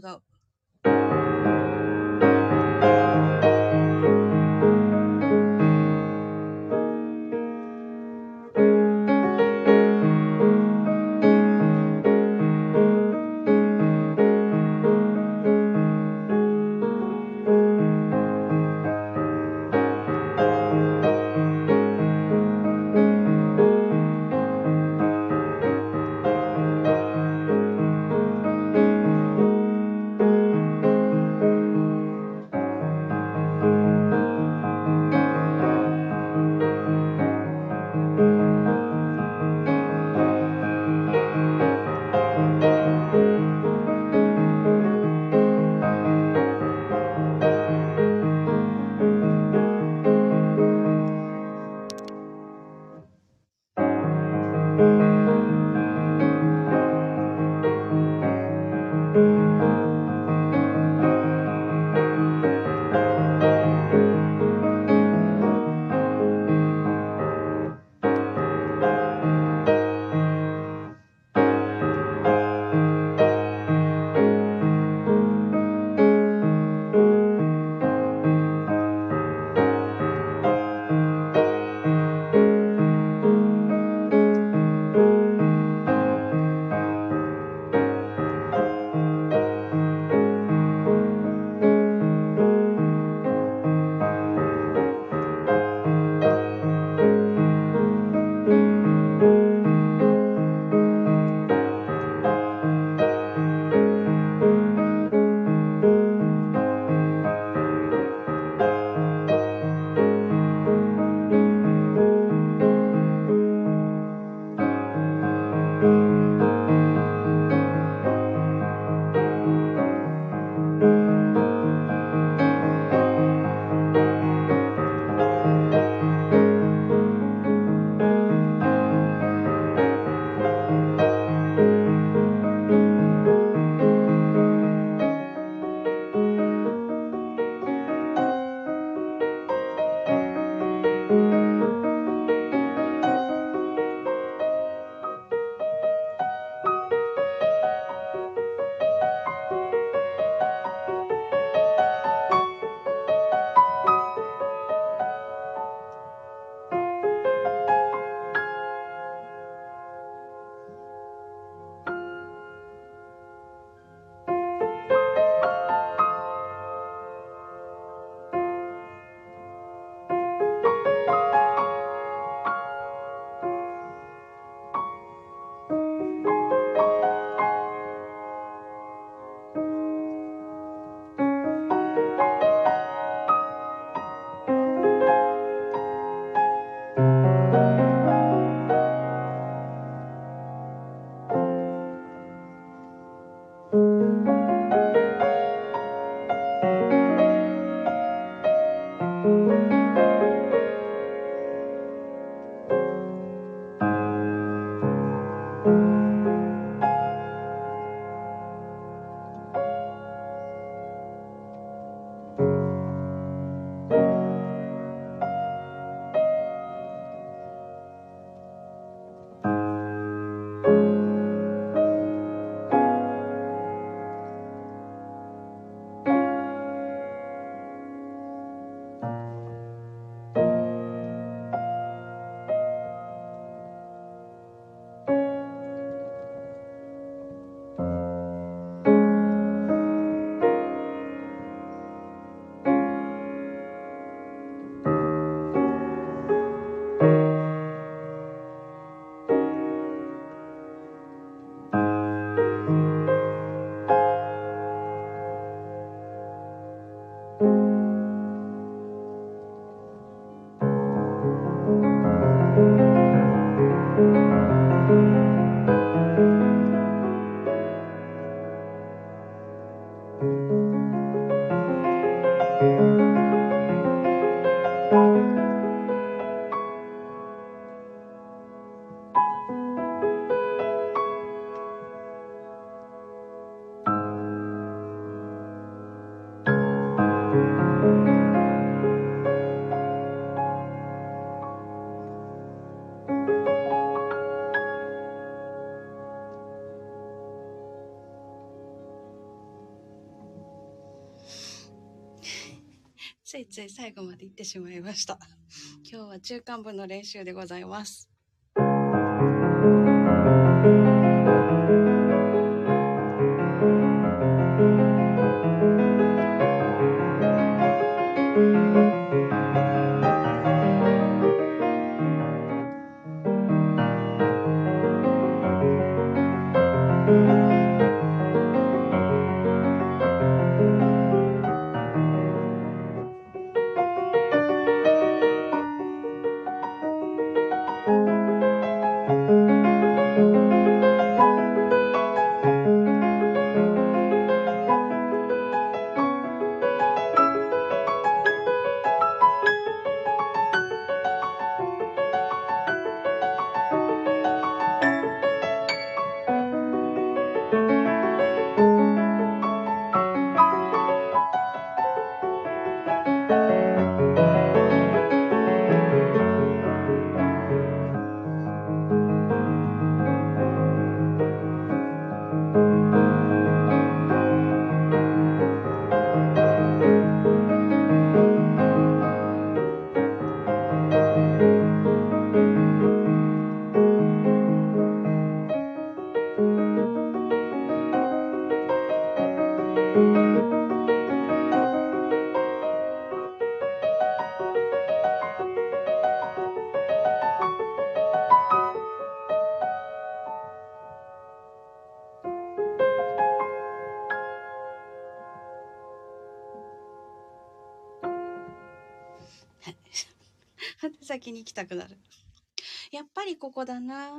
Go. ついつい最後まで行ってしまいました。今日は中間部の練習でございます。先に行きたくなる。やっぱりここだな。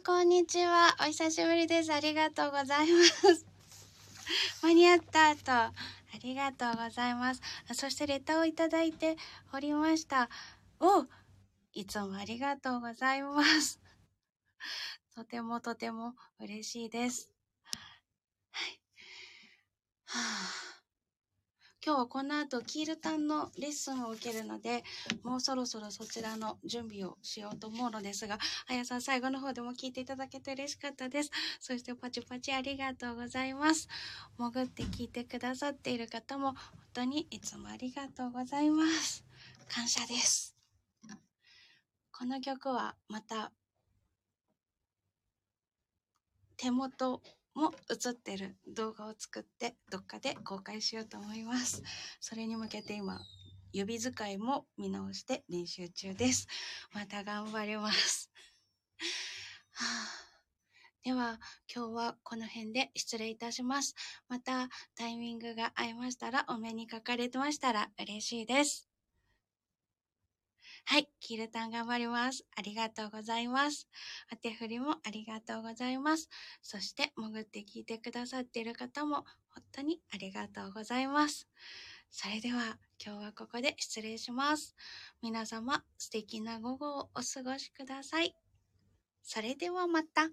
こんにちは。お久しぶりです。ありがとうございます。間に合ったと。ありがとうございます。そしてレターをいただいておりました。おいつもありがとうございます。とてもとても嬉しいです。はい。はあ今日はこの後、キールタンのレッスンを受けるので、もうそろそろそちらの準備をしようと思うのですが、あやさん最後の方でも聞いていただけて嬉しかったです。そしてパチパチありがとうございます。潜って聞いてくださっている方も、本当にいつもありがとうございます。感謝です。この曲はまた手元も映ってる動画を作ってどっかで公開しようと思います。それに向けて今、指使いも見直して練習中です。また頑張ります。はあ、では、今日はこの辺で失礼いたします。またタイミングが合いましたらお目にかかれてましたら嬉しいです。はい。キルタン頑張ります。ありがとうございます。お手振りもありがとうございます。そして、潜って聞いてくださっている方も、本当にありがとうございます。それでは、今日はここで失礼します。皆様、素敵な午後をお過ごしください。それではまた。